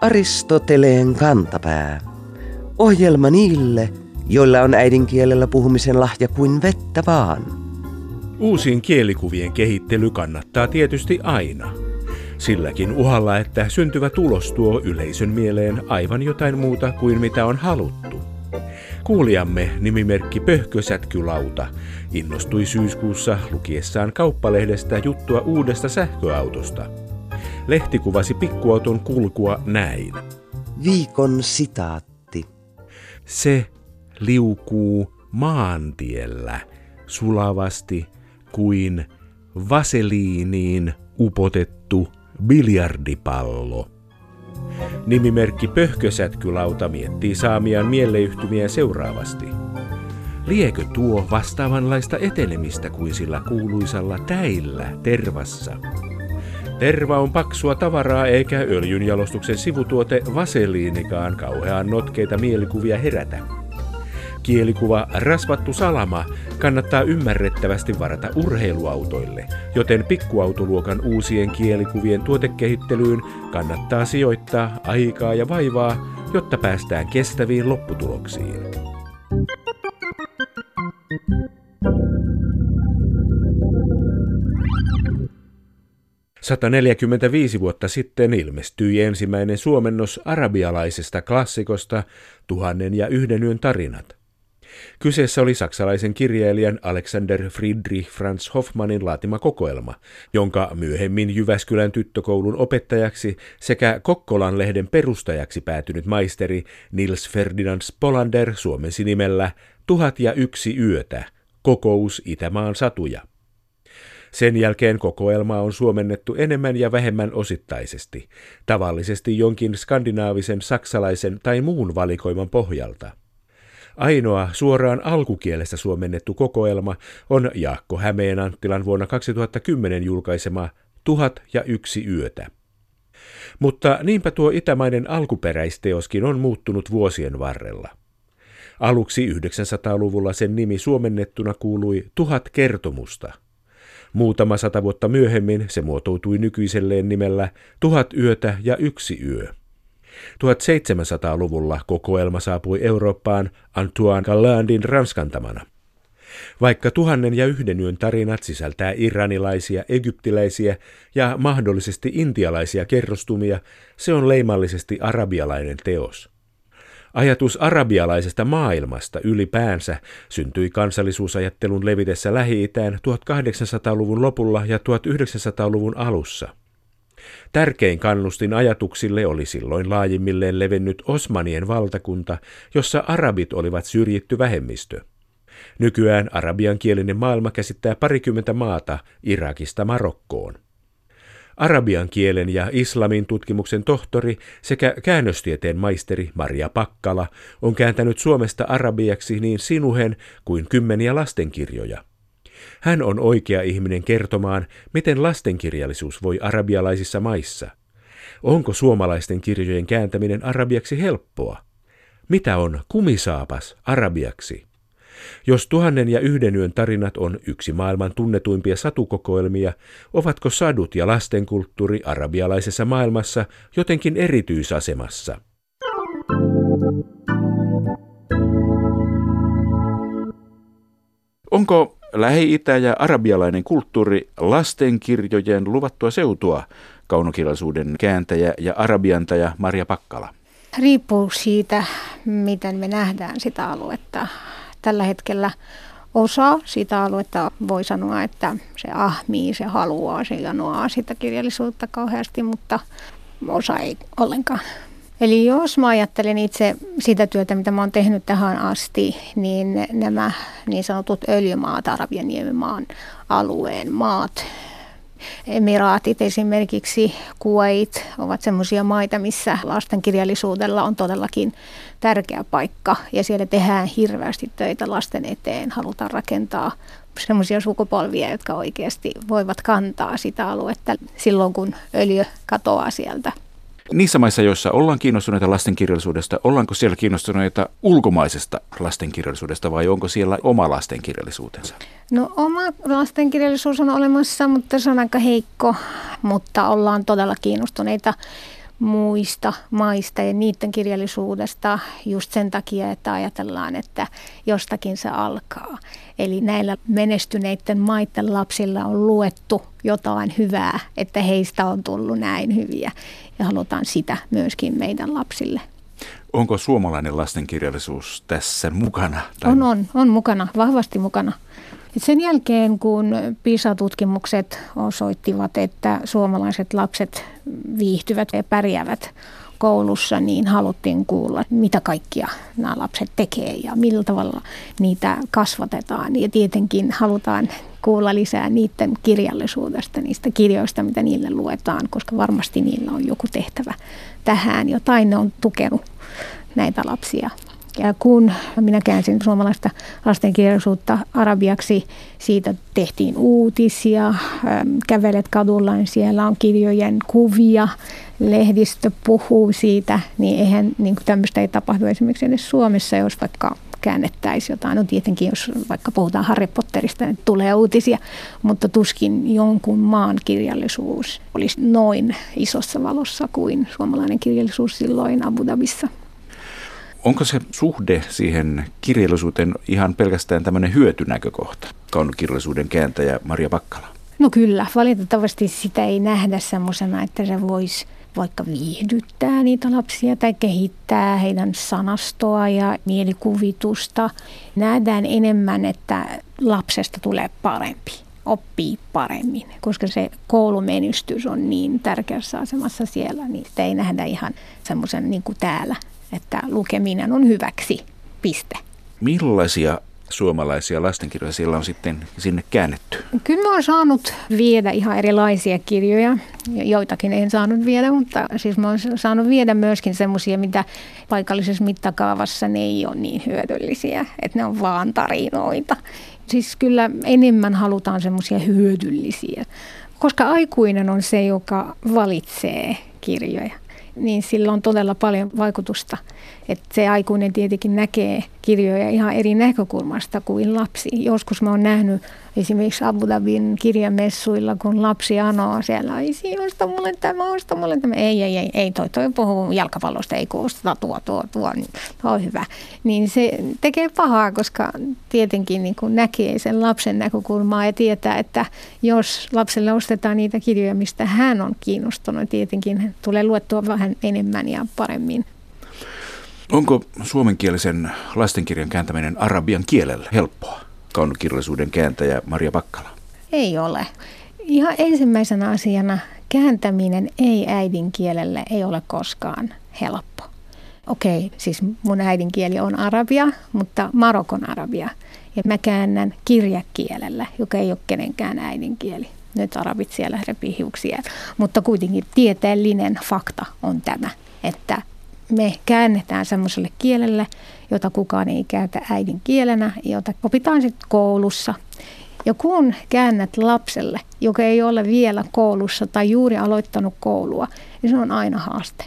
Aristoteleen kantapää. Ohjelma niille, joilla on äidinkielellä puhumisen lahja kuin vettä vaan. Uusien kielikuvien kehittely kannattaa tietysti aina. Silläkin uhalla, että syntyvä tulos tuo yleisön mieleen aivan jotain muuta kuin mitä on haluttu. Kuulijamme nimimerkki Pöhkösätkylauta innostui syyskuussa lukiessaan kauppalehdestä juttua uudesta sähköautosta. Lehti kuvasi pikkuauton kulkua näin. Viikon sitaatti. Se liukuu maantiellä sulavasti kuin vaseliiniin upotettu biljardipallo. Nimimerkki Pöhkösätkylauta miettii saamiaan mieleyhtymiä seuraavasti. Liekö tuo vastaavanlaista etenemistä kuin sillä kuuluisalla täillä tervassa? Terva on paksua tavaraa eikä öljynjalostuksen sivutuote vaseliinikaan kauhean notkeita mielikuvia herätä. Kielikuva rasvattu salama kannattaa ymmärrettävästi varata urheiluautoille, joten pikkuautoluokan uusien kielikuvien tuotekehittelyyn kannattaa sijoittaa aikaa ja vaivaa, jotta päästään kestäviin lopputuloksiin. 145 vuotta sitten ilmestyi ensimmäinen suomennos arabialaisesta klassikosta Tuhannen ja yhden yön tarinat. Kyseessä oli saksalaisen kirjailijan Alexander Friedrich Franz Hoffmannin laatima kokoelma, jonka myöhemmin Jyväskylän tyttökoulun opettajaksi sekä Kokkolan lehden perustajaksi päätynyt maisteri Nils Ferdinand Spolander suomensi nimellä Tuhat ja yksi yötä, kokous Itämaan satuja. Sen jälkeen kokoelma on suomennettu enemmän ja vähemmän osittaisesti, tavallisesti jonkin skandinaavisen, saksalaisen tai muun valikoiman pohjalta. Ainoa suoraan alkukielestä suomennettu kokoelma on Jaakko Hämeen Anttilan vuonna 2010 julkaisema Tuhat ja yksi yötä. Mutta niinpä tuo itämainen alkuperäisteoskin on muuttunut vuosien varrella. Aluksi 900-luvulla sen nimi suomennettuna kuului Tuhat kertomusta – Muutama sata vuotta myöhemmin se muotoutui nykyiselleen nimellä Tuhat yötä ja yksi yö. 1700-luvulla kokoelma saapui Eurooppaan Antoine Gallandin ranskantamana. Vaikka tuhannen ja yhden yön tarinat sisältää iranilaisia, egyptiläisiä ja mahdollisesti intialaisia kerrostumia, se on leimallisesti arabialainen teos. Ajatus arabialaisesta maailmasta ylipäänsä syntyi kansallisuusajattelun levitessä Lähi-Itään 1800-luvun lopulla ja 1900-luvun alussa. Tärkein kannustin ajatuksille oli silloin laajimmilleen levennyt Osmanien valtakunta, jossa arabit olivat syrjitty vähemmistö. Nykyään arabiankielinen maailma käsittää parikymmentä maata Irakista Marokkoon. Arabian kielen ja islamin tutkimuksen tohtori sekä käännöstieteen maisteri Maria Pakkala on kääntänyt Suomesta arabiaksi niin sinuhen kuin kymmeniä lastenkirjoja. Hän on oikea ihminen kertomaan, miten lastenkirjallisuus voi arabialaisissa maissa. Onko suomalaisten kirjojen kääntäminen arabiaksi helppoa? Mitä on kumisaapas arabiaksi? Jos tuhannen ja yhden yön tarinat on yksi maailman tunnetuimpia satukokoelmia, ovatko sadut ja lastenkulttuuri arabialaisessa maailmassa jotenkin erityisasemassa? Onko Lähi-Itä ja arabialainen kulttuuri lastenkirjojen luvattua seutua, kaunokirjallisuuden kääntäjä ja arabiantaja Maria Pakkala? Riippuu siitä, miten me nähdään sitä aluetta tällä hetkellä osa sitä aluetta voi sanoa, että se ahmii, se haluaa, se janoaa sitä kirjallisuutta kauheasti, mutta osa ei ollenkaan. Eli jos mä ajattelen itse sitä työtä, mitä mä oon tehnyt tähän asti, niin nämä niin sanotut öljymaat, Arabian niemimaan alueen maat, Emiraatit esimerkiksi, Kuwait ovat sellaisia maita, missä lastenkirjallisuudella on todellakin tärkeä paikka ja siellä tehdään hirveästi töitä lasten eteen. Halutaan rakentaa sellaisia sukupolvia, jotka oikeasti voivat kantaa sitä aluetta silloin, kun öljy katoaa sieltä. Niissä maissa, joissa ollaan kiinnostuneita lastenkirjallisuudesta, ollaanko siellä kiinnostuneita ulkomaisesta lastenkirjallisuudesta vai onko siellä oma lastenkirjallisuutensa? No oma lastenkirjallisuus on olemassa, mutta se on aika heikko, mutta ollaan todella kiinnostuneita muista maista ja niiden kirjallisuudesta just sen takia, että ajatellaan, että jostakin se alkaa. Eli näillä menestyneiden maiden lapsilla on luettu jotain hyvää, että heistä on tullut näin hyviä ja halutaan sitä myöskin meidän lapsille. Onko suomalainen lastenkirjallisuus tässä mukana? Tai... On, on, on mukana, vahvasti mukana. Et sen jälkeen, kun PISA-tutkimukset osoittivat, että suomalaiset lapset viihtyvät ja pärjäävät koulussa, niin haluttiin kuulla, mitä kaikkia nämä lapset tekee ja millä tavalla niitä kasvatetaan. Ja tietenkin halutaan kuulla lisää niiden kirjallisuudesta, niistä kirjoista, mitä niille luetaan, koska varmasti niillä on joku tehtävä tähän. Jotain ne on tukenut näitä lapsia ja kun minä käänsin suomalaista lastenkirjallisuutta arabiaksi, siitä tehtiin uutisia, ähm, kävelet kadulla, niin siellä on kirjojen kuvia, lehdistö puhuu siitä, niin eihän niin tämmöistä ei tapahdu esimerkiksi edes Suomessa, jos vaikka käännettäisiin jotain. No tietenkin, jos vaikka puhutaan Harry Potterista, niin tulee uutisia, mutta tuskin jonkun maan kirjallisuus olisi noin isossa valossa kuin suomalainen kirjallisuus silloin Abu Dhabissa. Onko se suhde siihen kirjallisuuteen ihan pelkästään tämmöinen hyötynäkökohta? Kaunokirjallisuuden kääntäjä Maria Pakkala. No kyllä, valitettavasti sitä ei nähdä semmoisena, että se voisi vaikka viihdyttää niitä lapsia tai kehittää heidän sanastoa ja mielikuvitusta. Nähdään enemmän, että lapsesta tulee parempi, oppii paremmin, koska se koulumenestys on niin tärkeässä asemassa siellä, niin sitä ei nähdä ihan semmoisen niin kuin täällä että lukeminen on hyväksi, piste. Millaisia suomalaisia lastenkirjoja siellä on sitten sinne käännetty? Kyllä mä oon saanut viedä ihan erilaisia kirjoja. Joitakin en saanut viedä, mutta siis mä oon saanut viedä myöskin semmoisia, mitä paikallisessa mittakaavassa ne ei ole niin hyödyllisiä, että ne on vaan tarinoita. Siis kyllä enemmän halutaan semmoisia hyödyllisiä, koska aikuinen on se, joka valitsee kirjoja niin sillä on todella paljon vaikutusta. Että se aikuinen tietenkin näkee kirjoja ihan eri näkökulmasta kuin lapsi. Joskus mä oon nähnyt esimerkiksi Abu Dhabin kirjamessuilla, kun lapsi anoo siellä, ei osta mulle tämä, osta mulle tämä. Ei, ei, ei, ei toi, toi puhuu jalkapallosta, ei kun osteta tuo, tuo, tuo, niin on hyvä. Niin se tekee pahaa, koska tietenkin niin kuin näkee sen lapsen näkökulmaa ja tietää, että jos lapselle ostetaan niitä kirjoja, mistä hän on kiinnostunut, tietenkin tulee luettua vähän enemmän ja paremmin. Onko suomenkielisen lastenkirjan kääntäminen arabian kielelle helppoa? Kaunokirjallisuuden kääntäjä Maria Pakkala. Ei ole. Ihan ensimmäisenä asiana kääntäminen ei äidinkielelle ei ole koskaan helppo. Okei, siis mun äidinkieli on arabia, mutta Marokon arabia. Ja mä käännän kirjakielellä, joka ei ole kenenkään äidinkieli. Nyt arabit siellä repii hiuksia. Mutta kuitenkin tieteellinen fakta on tämä, että me käännetään semmoiselle kielelle, jota kukaan ei käytä äidinkielenä, jota opitaan sitten koulussa. Ja kun käännät lapselle, joka ei ole vielä koulussa tai juuri aloittanut koulua, niin se on aina haaste.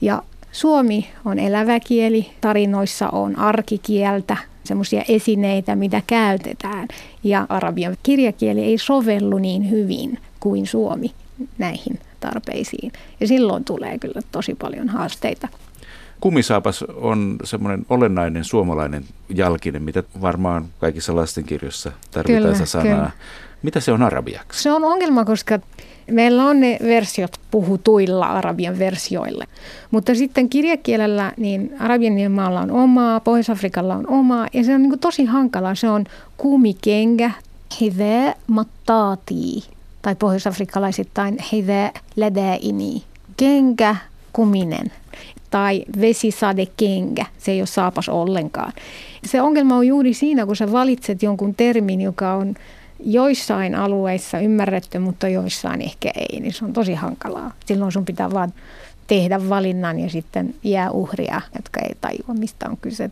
Ja suomi on elävä kieli, tarinoissa on arkikieltä, semmoisia esineitä, mitä käytetään. Ja arabian kirjakieli ei sovellu niin hyvin kuin suomi näihin tarpeisiin. Ja silloin tulee kyllä tosi paljon haasteita. Kumisaapas on semmoinen olennainen suomalainen jalkinen, mitä varmaan kaikissa lastenkirjoissa tarvitaan kyllä, sanaa. Kyllä. Mitä se on arabiaksi? Se on ongelma, koska meillä on ne versiot puhutuilla arabian versioille. Mutta sitten kirjakielellä niin arabian maalla on omaa, Pohjois-Afrikalla on omaa ja se on niin tosi hankalaa. Se on kumikenkä, hide mattaati tai pohjois-afrikkalaisittain hide ledäini. Kenkä, kuminen tai vesisadekengä, se ei ole saapas ollenkaan. Se ongelma on juuri siinä, kun sä valitset jonkun termin, joka on joissain alueissa ymmärretty, mutta joissain ehkä ei, niin se on tosi hankalaa. Silloin sun pitää vaan tehdä valinnan ja sitten jää uhria, jotka ei tajua, mistä on kyse.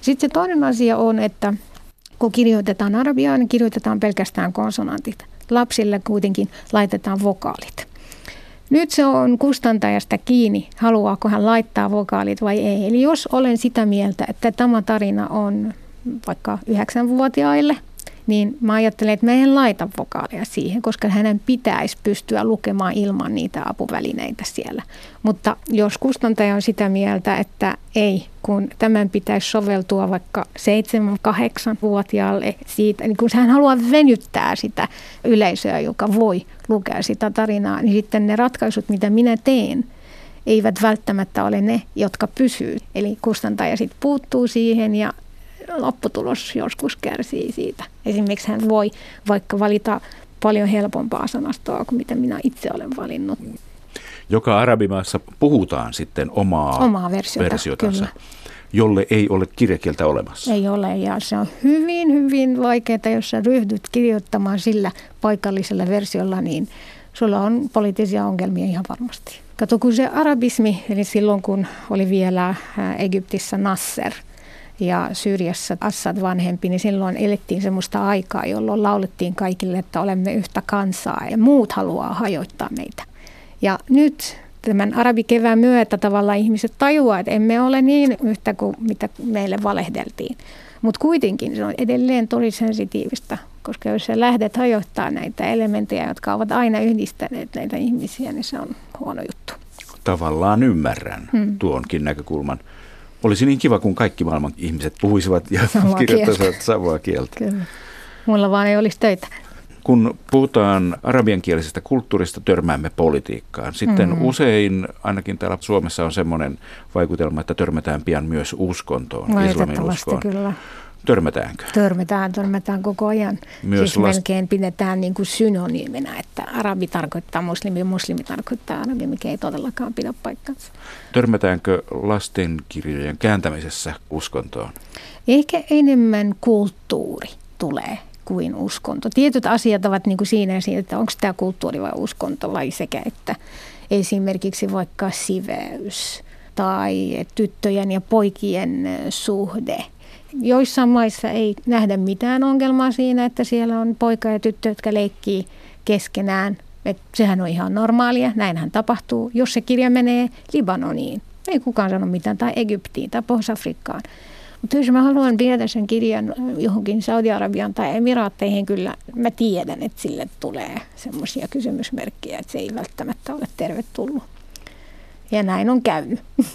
Sitten se toinen asia on, että kun kirjoitetaan arabiaa, niin kirjoitetaan pelkästään konsonantit. Lapsille kuitenkin laitetaan vokaalit. Nyt se on kustantajasta kiinni, haluaako hän laittaa vokaalit vai ei. Eli jos olen sitä mieltä, että tämä tarina on vaikka yhdeksänvuotiaille – niin mä ajattelen, että mä en laita vokaaleja siihen, koska hänen pitäisi pystyä lukemaan ilman niitä apuvälineitä siellä. Mutta jos kustantaja on sitä mieltä, että ei, kun tämän pitäisi soveltua vaikka 7-8-vuotiaalle siitä, niin kun hän haluaa venyttää sitä yleisöä, joka voi lukea sitä tarinaa, niin sitten ne ratkaisut, mitä minä teen, eivät välttämättä ole ne, jotka pysyy. Eli kustantaja sitten puuttuu siihen ja lopputulos joskus kärsii siitä. Esimerkiksi hän voi vaikka valita paljon helpompaa sanastoa kuin mitä minä itse olen valinnut. Joka arabimaassa puhutaan sitten omaa, omaa versiota, versiotansa, kyllä. jolle ei ole kirjakieltä olemassa. Ei ole ja se on hyvin, hyvin vaikeaa, jos sä ryhdyt kirjoittamaan sillä paikallisella versiolla, niin sulla on poliittisia ongelmia ihan varmasti. Kato, kun se arabismi, eli silloin kun oli vielä Egyptissä Nasser – ja Syyriassa Assad vanhempi, niin silloin elettiin semmoista aikaa, jolloin laulettiin kaikille, että olemme yhtä kansaa ja muut haluaa hajoittaa meitä. Ja nyt tämän arabikevään myötä tavallaan ihmiset tajuaa, että emme ole niin yhtä kuin mitä meille valehdeltiin. Mutta kuitenkin se on edelleen tosi sensitiivistä, koska jos sä lähdet hajoittaa näitä elementtejä, jotka ovat aina yhdistäneet näitä ihmisiä, niin se on huono juttu. Tavallaan ymmärrän hmm. tuonkin näkökulman. Olisi niin kiva, kun kaikki maailman ihmiset puhuisivat ja samaa kirjoittaisivat kieltä. samaa kieltä. Kyllä. Mulla vaan ei olisi töitä. Kun puhutaan arabiankielisestä kulttuurista, törmäämme politiikkaan. Sitten mm. usein, ainakin täällä Suomessa on semmoinen vaikutelma, että törmätään pian myös uskontoon, islamin uskoon. kyllä. Törmätäänkö? Törmätään, törmätään koko ajan. Myös siis last... melkein pidetään niin kuin synonyyminä, että arabi tarkoittaa muslimi, muslimi tarkoittaa arabi, mikä ei todellakaan pidä paikkansa. Törmätäänkö lastenkirjojen kääntämisessä uskontoon? Ehkä enemmän kulttuuri tulee kuin uskonto. Tietyt asiat ovat niin kuin siinä että onko tämä kulttuuri vai uskonto vai sekä että esimerkiksi vaikka siveys tai tyttöjen ja poikien suhde – Joissain maissa ei nähdä mitään ongelmaa siinä, että siellä on poika ja tyttö, jotka leikkii keskenään. Et sehän on ihan normaalia, näinhän tapahtuu. Jos se kirja menee Libanoniin, ei kukaan sano mitään, tai Egyptiin tai Pohjois-Afrikkaan. Mutta jos mä haluan viedä sen kirjan johonkin Saudi-Arabiaan tai Emiraatteihin, kyllä mä tiedän, että sille tulee semmoisia kysymysmerkkejä, että se ei välttämättä ole tervetullut. Ja näin on käynyt.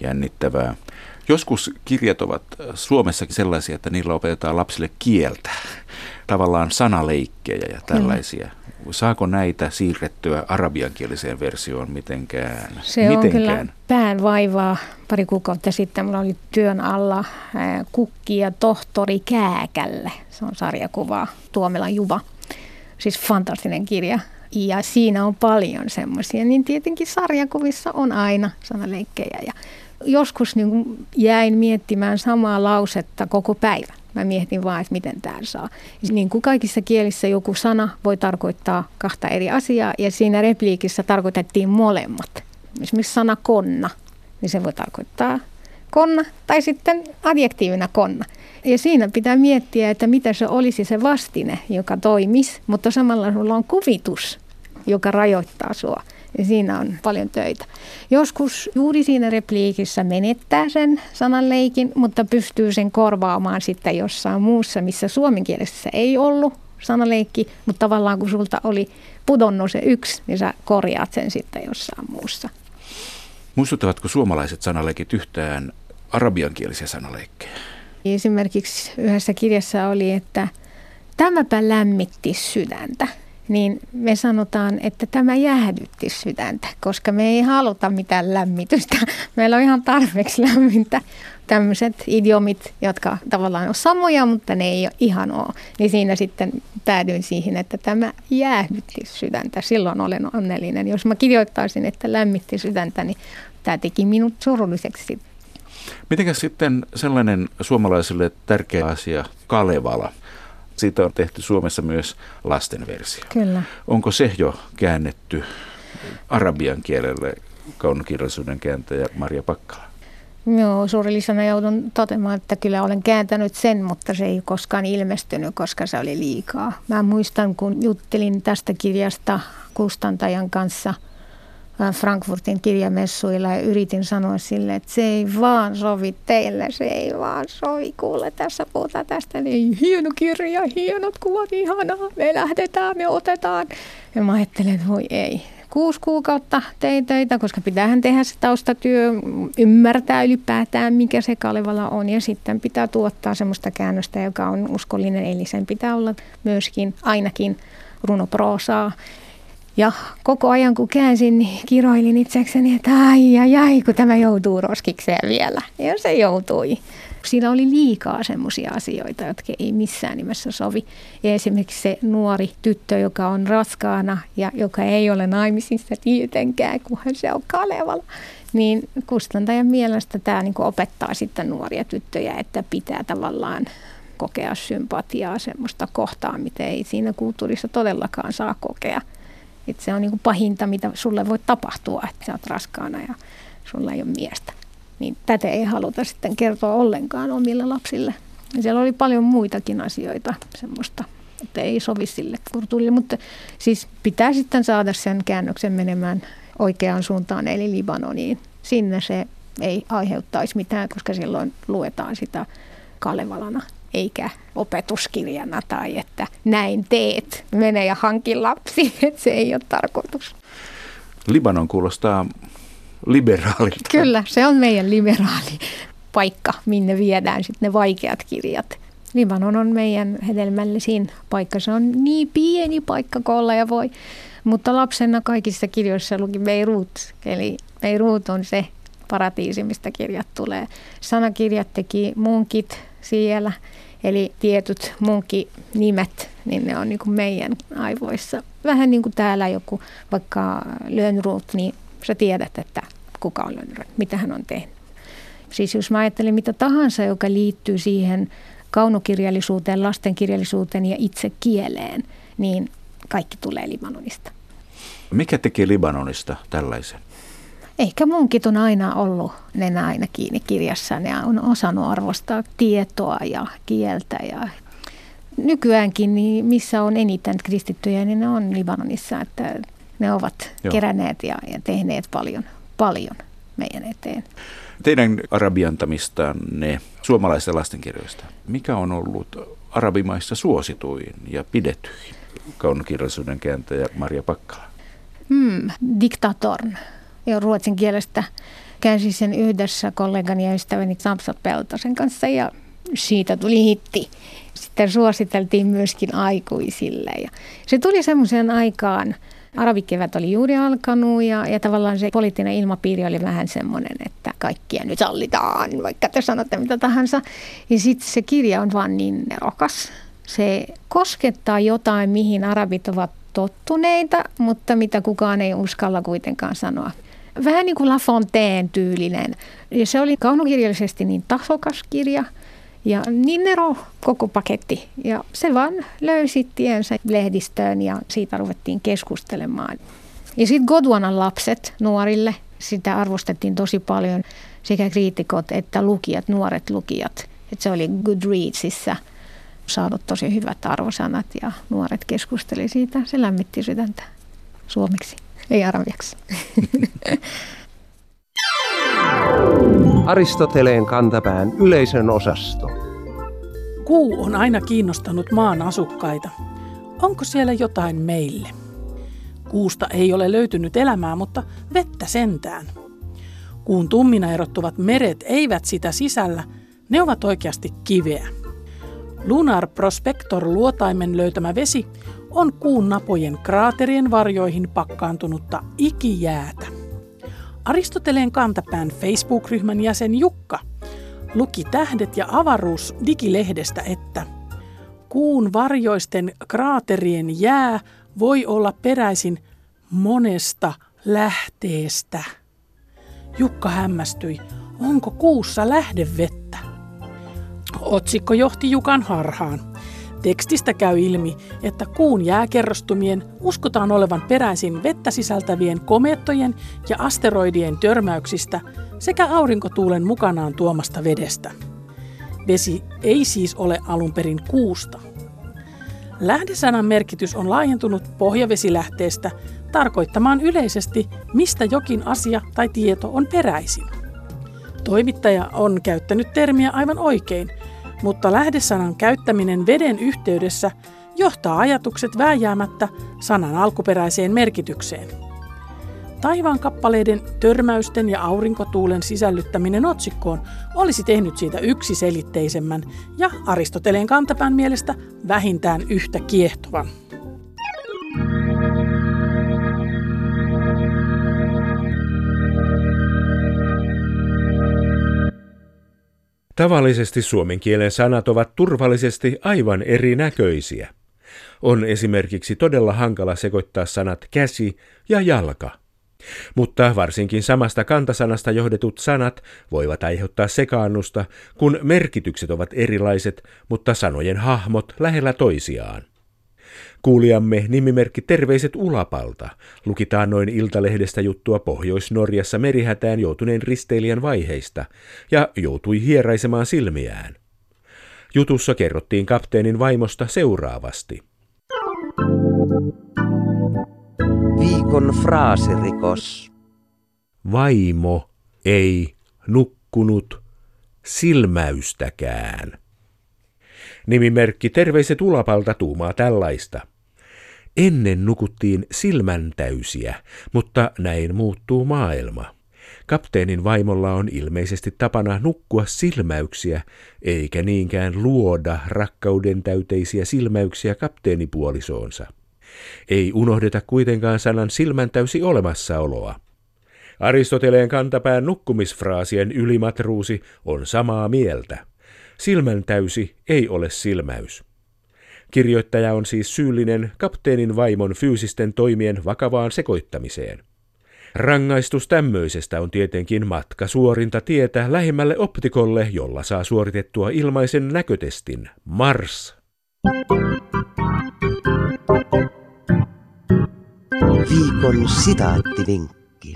Jännittävää. Joskus kirjat ovat Suomessakin sellaisia, että niillä opetetaan lapsille kieltä, tavallaan sanaleikkejä ja tällaisia. Saako näitä siirrettyä arabiankieliseen versioon mitenkään? Se mitenkään? on kyllä pään vaivaa. Pari kuukautta sitten mulla oli työn alla Kukki ja tohtori Kääkälle. Se on sarjakuva Tuomela Juva. Siis fantastinen kirja. Ja siinä on paljon semmoisia, niin tietenkin sarjakuvissa on aina sanaleikkejä ja joskus niin kuin jäin miettimään samaa lausetta koko päivän. Mä mietin vaan, että miten tämä saa. Niin kuin kaikissa kielissä joku sana voi tarkoittaa kahta eri asiaa ja siinä repliikissä tarkoitettiin molemmat. Esimerkiksi sana konna, niin se voi tarkoittaa konna tai sitten adjektiivina konna. Ja siinä pitää miettiä, että mitä se olisi se vastine, joka toimisi, mutta samalla sulla on kuvitus, joka rajoittaa sua. Ja siinä on paljon töitä. Joskus juuri siinä repliikissä menettää sen sananleikin, mutta pystyy sen korvaamaan sitten jossain muussa, missä suomenkielessä ei ollut sanaleikki, mutta tavallaan kun sulta oli pudonnut se yksi, niin sä korjaat sen sitten jossain muussa. Muistuttavatko suomalaiset sanaleikit yhtään arabiankielisiä sanaleikkejä? Esimerkiksi yhdessä kirjassa oli, että tämäpä lämmitti sydäntä niin me sanotaan, että tämä jäähdytti sydäntä, koska me ei haluta mitään lämmitystä. Meillä on ihan tarpeeksi lämmintä. Tämmöiset idiomit, jotka tavallaan on samoja, mutta ne ei ole ihan ole. Niin siinä sitten päädyin siihen, että tämä jäähdytti sydäntä. Silloin olen onnellinen. Jos mä kirjoittaisin, että lämmitti sydäntä, niin tämä teki minut surulliseksi. Mitenkäs sitten sellainen suomalaisille tärkeä asia, Kalevala? Siitä on tehty Suomessa myös lasten versio. Kyllä. Onko se jo käännetty arabian kielelle kaunokirjallisuuden kääntäjä Maria Pakkala? Joo, suurellisena joudun toteamaan, että kyllä olen kääntänyt sen, mutta se ei koskaan ilmestynyt, koska se oli liikaa. Mä muistan, kun juttelin tästä kirjasta kustantajan kanssa Frankfurtin kirjamessuilla ja yritin sanoa sille, että se ei vaan sovi teille, se ei vaan sovi. Kuule, tässä puhutaan tästä, niin hieno kirja, hienot kuvat, ihanaa, me lähdetään, me otetaan. Ja mä ajattelen, että voi ei, kuusi kuukautta tein töitä, koska pitäähän tehdä se taustatyö, ymmärtää ylipäätään, mikä se Kalevala on. Ja sitten pitää tuottaa semmoista käännöstä, joka on uskollinen, eli sen pitää olla myöskin ainakin runoproosaa. Ja koko ajan kun käänsin, niin kiroilin itsekseni, että ai ai ai, kun tämä joutuu roskikseen vielä. Ja se joutui siinä oli liikaa semmoisia asioita, jotka ei missään nimessä sovi. Ja esimerkiksi se nuori tyttö, joka on raskaana ja joka ei ole naimisissa tietenkään, kunhan se on Kalevala, niin kustantajan mielestä tämä niin opettaa sitten nuoria tyttöjä, että pitää tavallaan kokea sympatiaa semmoista kohtaa, mitä ei siinä kulttuurissa todellakaan saa kokea. Et se on niin pahinta, mitä sulle voi tapahtua, että sä oot raskaana ja sulla ei ole miestä niin tätä ei haluta sitten kertoa ollenkaan omille lapsille. Ja siellä oli paljon muitakin asioita semmoista, että ei sovi sille kulttuurille, mutta siis pitää sitten saada sen käännöksen menemään oikeaan suuntaan, eli Libanoniin. Sinne se ei aiheuttaisi mitään, koska silloin luetaan sitä Kalevalana eikä opetuskirjana tai että näin teet, mene ja hanki lapsi, että se ei ole tarkoitus. Libanon kuulostaa liberaalilta. Kyllä, se on meidän liberaali paikka, minne viedään sitten ne vaikeat kirjat. Libanon on meidän hedelmällisin paikka. Se on niin pieni paikka kolla ja voi. Mutta lapsena kaikissa kirjoissa luki Beirut, eli Beirut on se paratiisi, mistä kirjat tulee. Sanakirjat teki munkit siellä, eli tietyt munkinimet, niin ne on niin kuin meidän aivoissa. Vähän niin kuin täällä joku vaikka Lönnruut, niin sä tiedät, että kuka on Lönnröt, mitä hän on tehnyt. Siis jos mä ajattelen mitä tahansa, joka liittyy siihen kaunokirjallisuuteen, lastenkirjallisuuteen ja itse kieleen, niin kaikki tulee Libanonista. Mikä teki Libanonista tällaisen? Ehkä munkit on aina ollut nenä aina kiinni kirjassa. Ne on osannut arvostaa tietoa ja kieltä. Ja nykyäänkin, niin missä on eniten kristittyjä, niin ne on Libanonissa. Että ne ovat Joo. keränneet ja, ja tehneet paljon, paljon meidän eteen. Teidän arabiantamistanne suomalaisista lastenkirjoista, mikä on ollut arabimaissa suosituin ja pidetyin kaunokirjallisuuden kääntäjä Maria Pakkala? Hmm, diktatorn. Ja ruotsin kielestä käänsin sen yhdessä kollegani ja ystäväni Samsa Peltosen kanssa ja siitä tuli hitti. Sitten suositeltiin myöskin aikuisille. Ja se tuli semmoiseen aikaan, Arabikevät oli juuri alkanut ja, ja tavallaan se poliittinen ilmapiiri oli vähän semmoinen, että kaikkia nyt sallitaan, vaikka te sanotte mitä tahansa. Ja sitten se kirja on vaan niin nerokas. Se koskettaa jotain, mihin arabit ovat tottuneita, mutta mitä kukaan ei uskalla kuitenkaan sanoa. Vähän niin kuin La Fontaine tyylinen. Ja se oli kaunokirjallisesti niin tasokas kirja – ja niin koko paketti. Ja se vaan löysi tiensä lehdistöön ja siitä ruvettiin keskustelemaan. Ja sitten Godwanan lapset nuorille, sitä arvostettiin tosi paljon sekä kriitikot että lukijat, nuoret lukijat. Et se oli Goodreadsissa saanut tosi hyvät arvosanat ja nuoret keskusteli siitä. Se lämmitti sydäntä suomeksi, ei arabiaksi. Aristoteleen kantapään yleisön osasto. Kuu on aina kiinnostanut maan asukkaita. Onko siellä jotain meille? Kuusta ei ole löytynyt elämää, mutta vettä sentään. Kuun tummina erottuvat meret eivät sitä sisällä, ne ovat oikeasti kiveä. Lunar Prospector luotaimen löytämä vesi on kuun napojen kraaterien varjoihin pakkaantunutta ikijäätä. Aristoteleen kantapään Facebook-ryhmän jäsen Jukka luki Tähdet ja avaruus digilehdestä, että kuun varjoisten kraaterien jää voi olla peräisin monesta lähteestä. Jukka hämmästyi, onko kuussa lähdevettä? Otsikko johti Jukan harhaan. Tekstistä käy ilmi, että kuun jääkerrostumien uskotaan olevan peräisin vettä sisältävien komeettojen ja asteroidien törmäyksistä sekä aurinkotuulen mukanaan tuomasta vedestä. Vesi ei siis ole alun perin kuusta. Lähdesanan merkitys on laajentunut pohjavesilähteestä tarkoittamaan yleisesti, mistä jokin asia tai tieto on peräisin. Toimittaja on käyttänyt termiä aivan oikein, mutta lähdesanan käyttäminen veden yhteydessä johtaa ajatukset vääjäämättä sanan alkuperäiseen merkitykseen. Taivaan kappaleiden törmäysten ja aurinkotuulen sisällyttäminen otsikkoon olisi tehnyt siitä yksiselitteisemmän ja Aristoteleen kantapään mielestä vähintään yhtä kiehtovan. Tavallisesti suomen kielen sanat ovat turvallisesti aivan erinäköisiä. On esimerkiksi todella hankala sekoittaa sanat käsi ja jalka. Mutta varsinkin samasta kantasanasta johdetut sanat voivat aiheuttaa sekaannusta, kun merkitykset ovat erilaiset, mutta sanojen hahmot lähellä toisiaan. Kuulijamme nimimerkki Terveiset Ulapalta lukitaan noin Iltalehdestä juttua Pohjois-Norjassa merihätään joutuneen risteilijän vaiheista ja joutui hieraisemaan silmiään. Jutussa kerrottiin kapteenin vaimosta seuraavasti. Viikon fraasirikos. Vaimo ei nukkunut silmäystäkään. Nimimerkki Terveiset Ulapalta tuumaa tällaista. Ennen nukuttiin silmäntäysiä, mutta näin muuttuu maailma. Kapteenin vaimolla on ilmeisesti tapana nukkua silmäyksiä, eikä niinkään luoda rakkauden täyteisiä silmäyksiä kapteenipuolisoonsa. Ei unohdeta kuitenkaan sanan silmäntäysi olemassaoloa. Aristoteleen kantapään nukkumisfraasien ylimatruusi on samaa mieltä. Silmäntäysi ei ole silmäys. Kirjoittaja on siis syyllinen kapteenin vaimon fyysisten toimien vakavaan sekoittamiseen. Rangaistus tämmöisestä on tietenkin matka suorinta tietä lähimmälle optikolle, jolla saa suoritettua ilmaisen näkötestin. Mars! Viikon sitaattivinkki.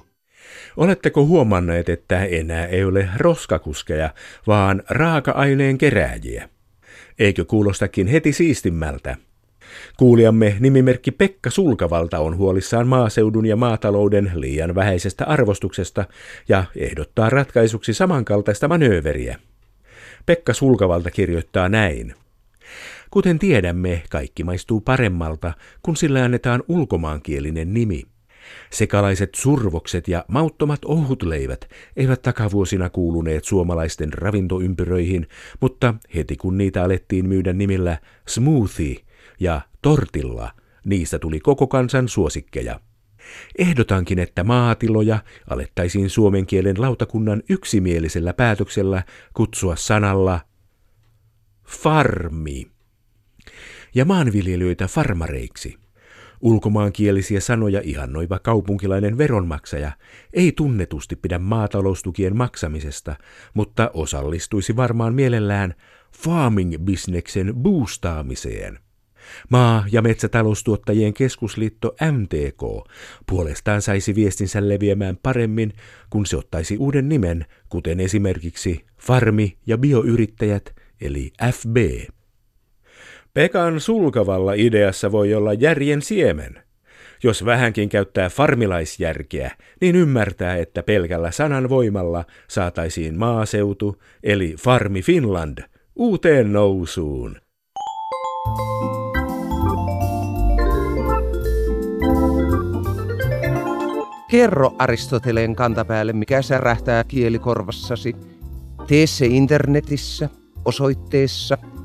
Oletteko huomanneet, että enää ei ole roskakuskeja, vaan raaka-aineen kerääjiä? Eikö kuulostakin heti siistimmältä? Kuulijamme nimimerkki Pekka Sulkavalta on huolissaan maaseudun ja maatalouden liian vähäisestä arvostuksesta ja ehdottaa ratkaisuksi samankaltaista manööveriä. Pekka Sulkavalta kirjoittaa näin. Kuten tiedämme, kaikki maistuu paremmalta, kun sillä annetaan ulkomaankielinen nimi. Sekalaiset survokset ja mauttomat ohutleivät eivät takavuosina kuuluneet suomalaisten ravintoympyröihin, mutta heti kun niitä alettiin myydä nimillä smoothie ja tortilla, niistä tuli koko kansan suosikkeja. Ehdotankin, että maatiloja alettaisiin suomen kielen lautakunnan yksimielisellä päätöksellä kutsua sanalla farmi ja maanviljelijöitä farmareiksi. Ulkomaankielisiä sanoja ihannoiva kaupunkilainen veronmaksaja ei tunnetusti pidä maataloustukien maksamisesta, mutta osallistuisi varmaan mielellään farming-bisneksen boostaamiseen. Maa- ja metsätaloustuottajien keskusliitto MTK puolestaan saisi viestinsä leviämään paremmin, kun se ottaisi uuden nimen, kuten esimerkiksi Farmi- ja bioyrittäjät, eli FB. Pekan sulkavalla ideassa voi olla järjen siemen. Jos vähänkin käyttää farmilaisjärkeä, niin ymmärtää, että pelkällä sanan voimalla saataisiin maaseutu, eli Farmi Finland, uuteen nousuun. Kerro Aristoteleen kantapäälle, mikä särähtää kielikorvassasi. Tee se internetissä osoitteessa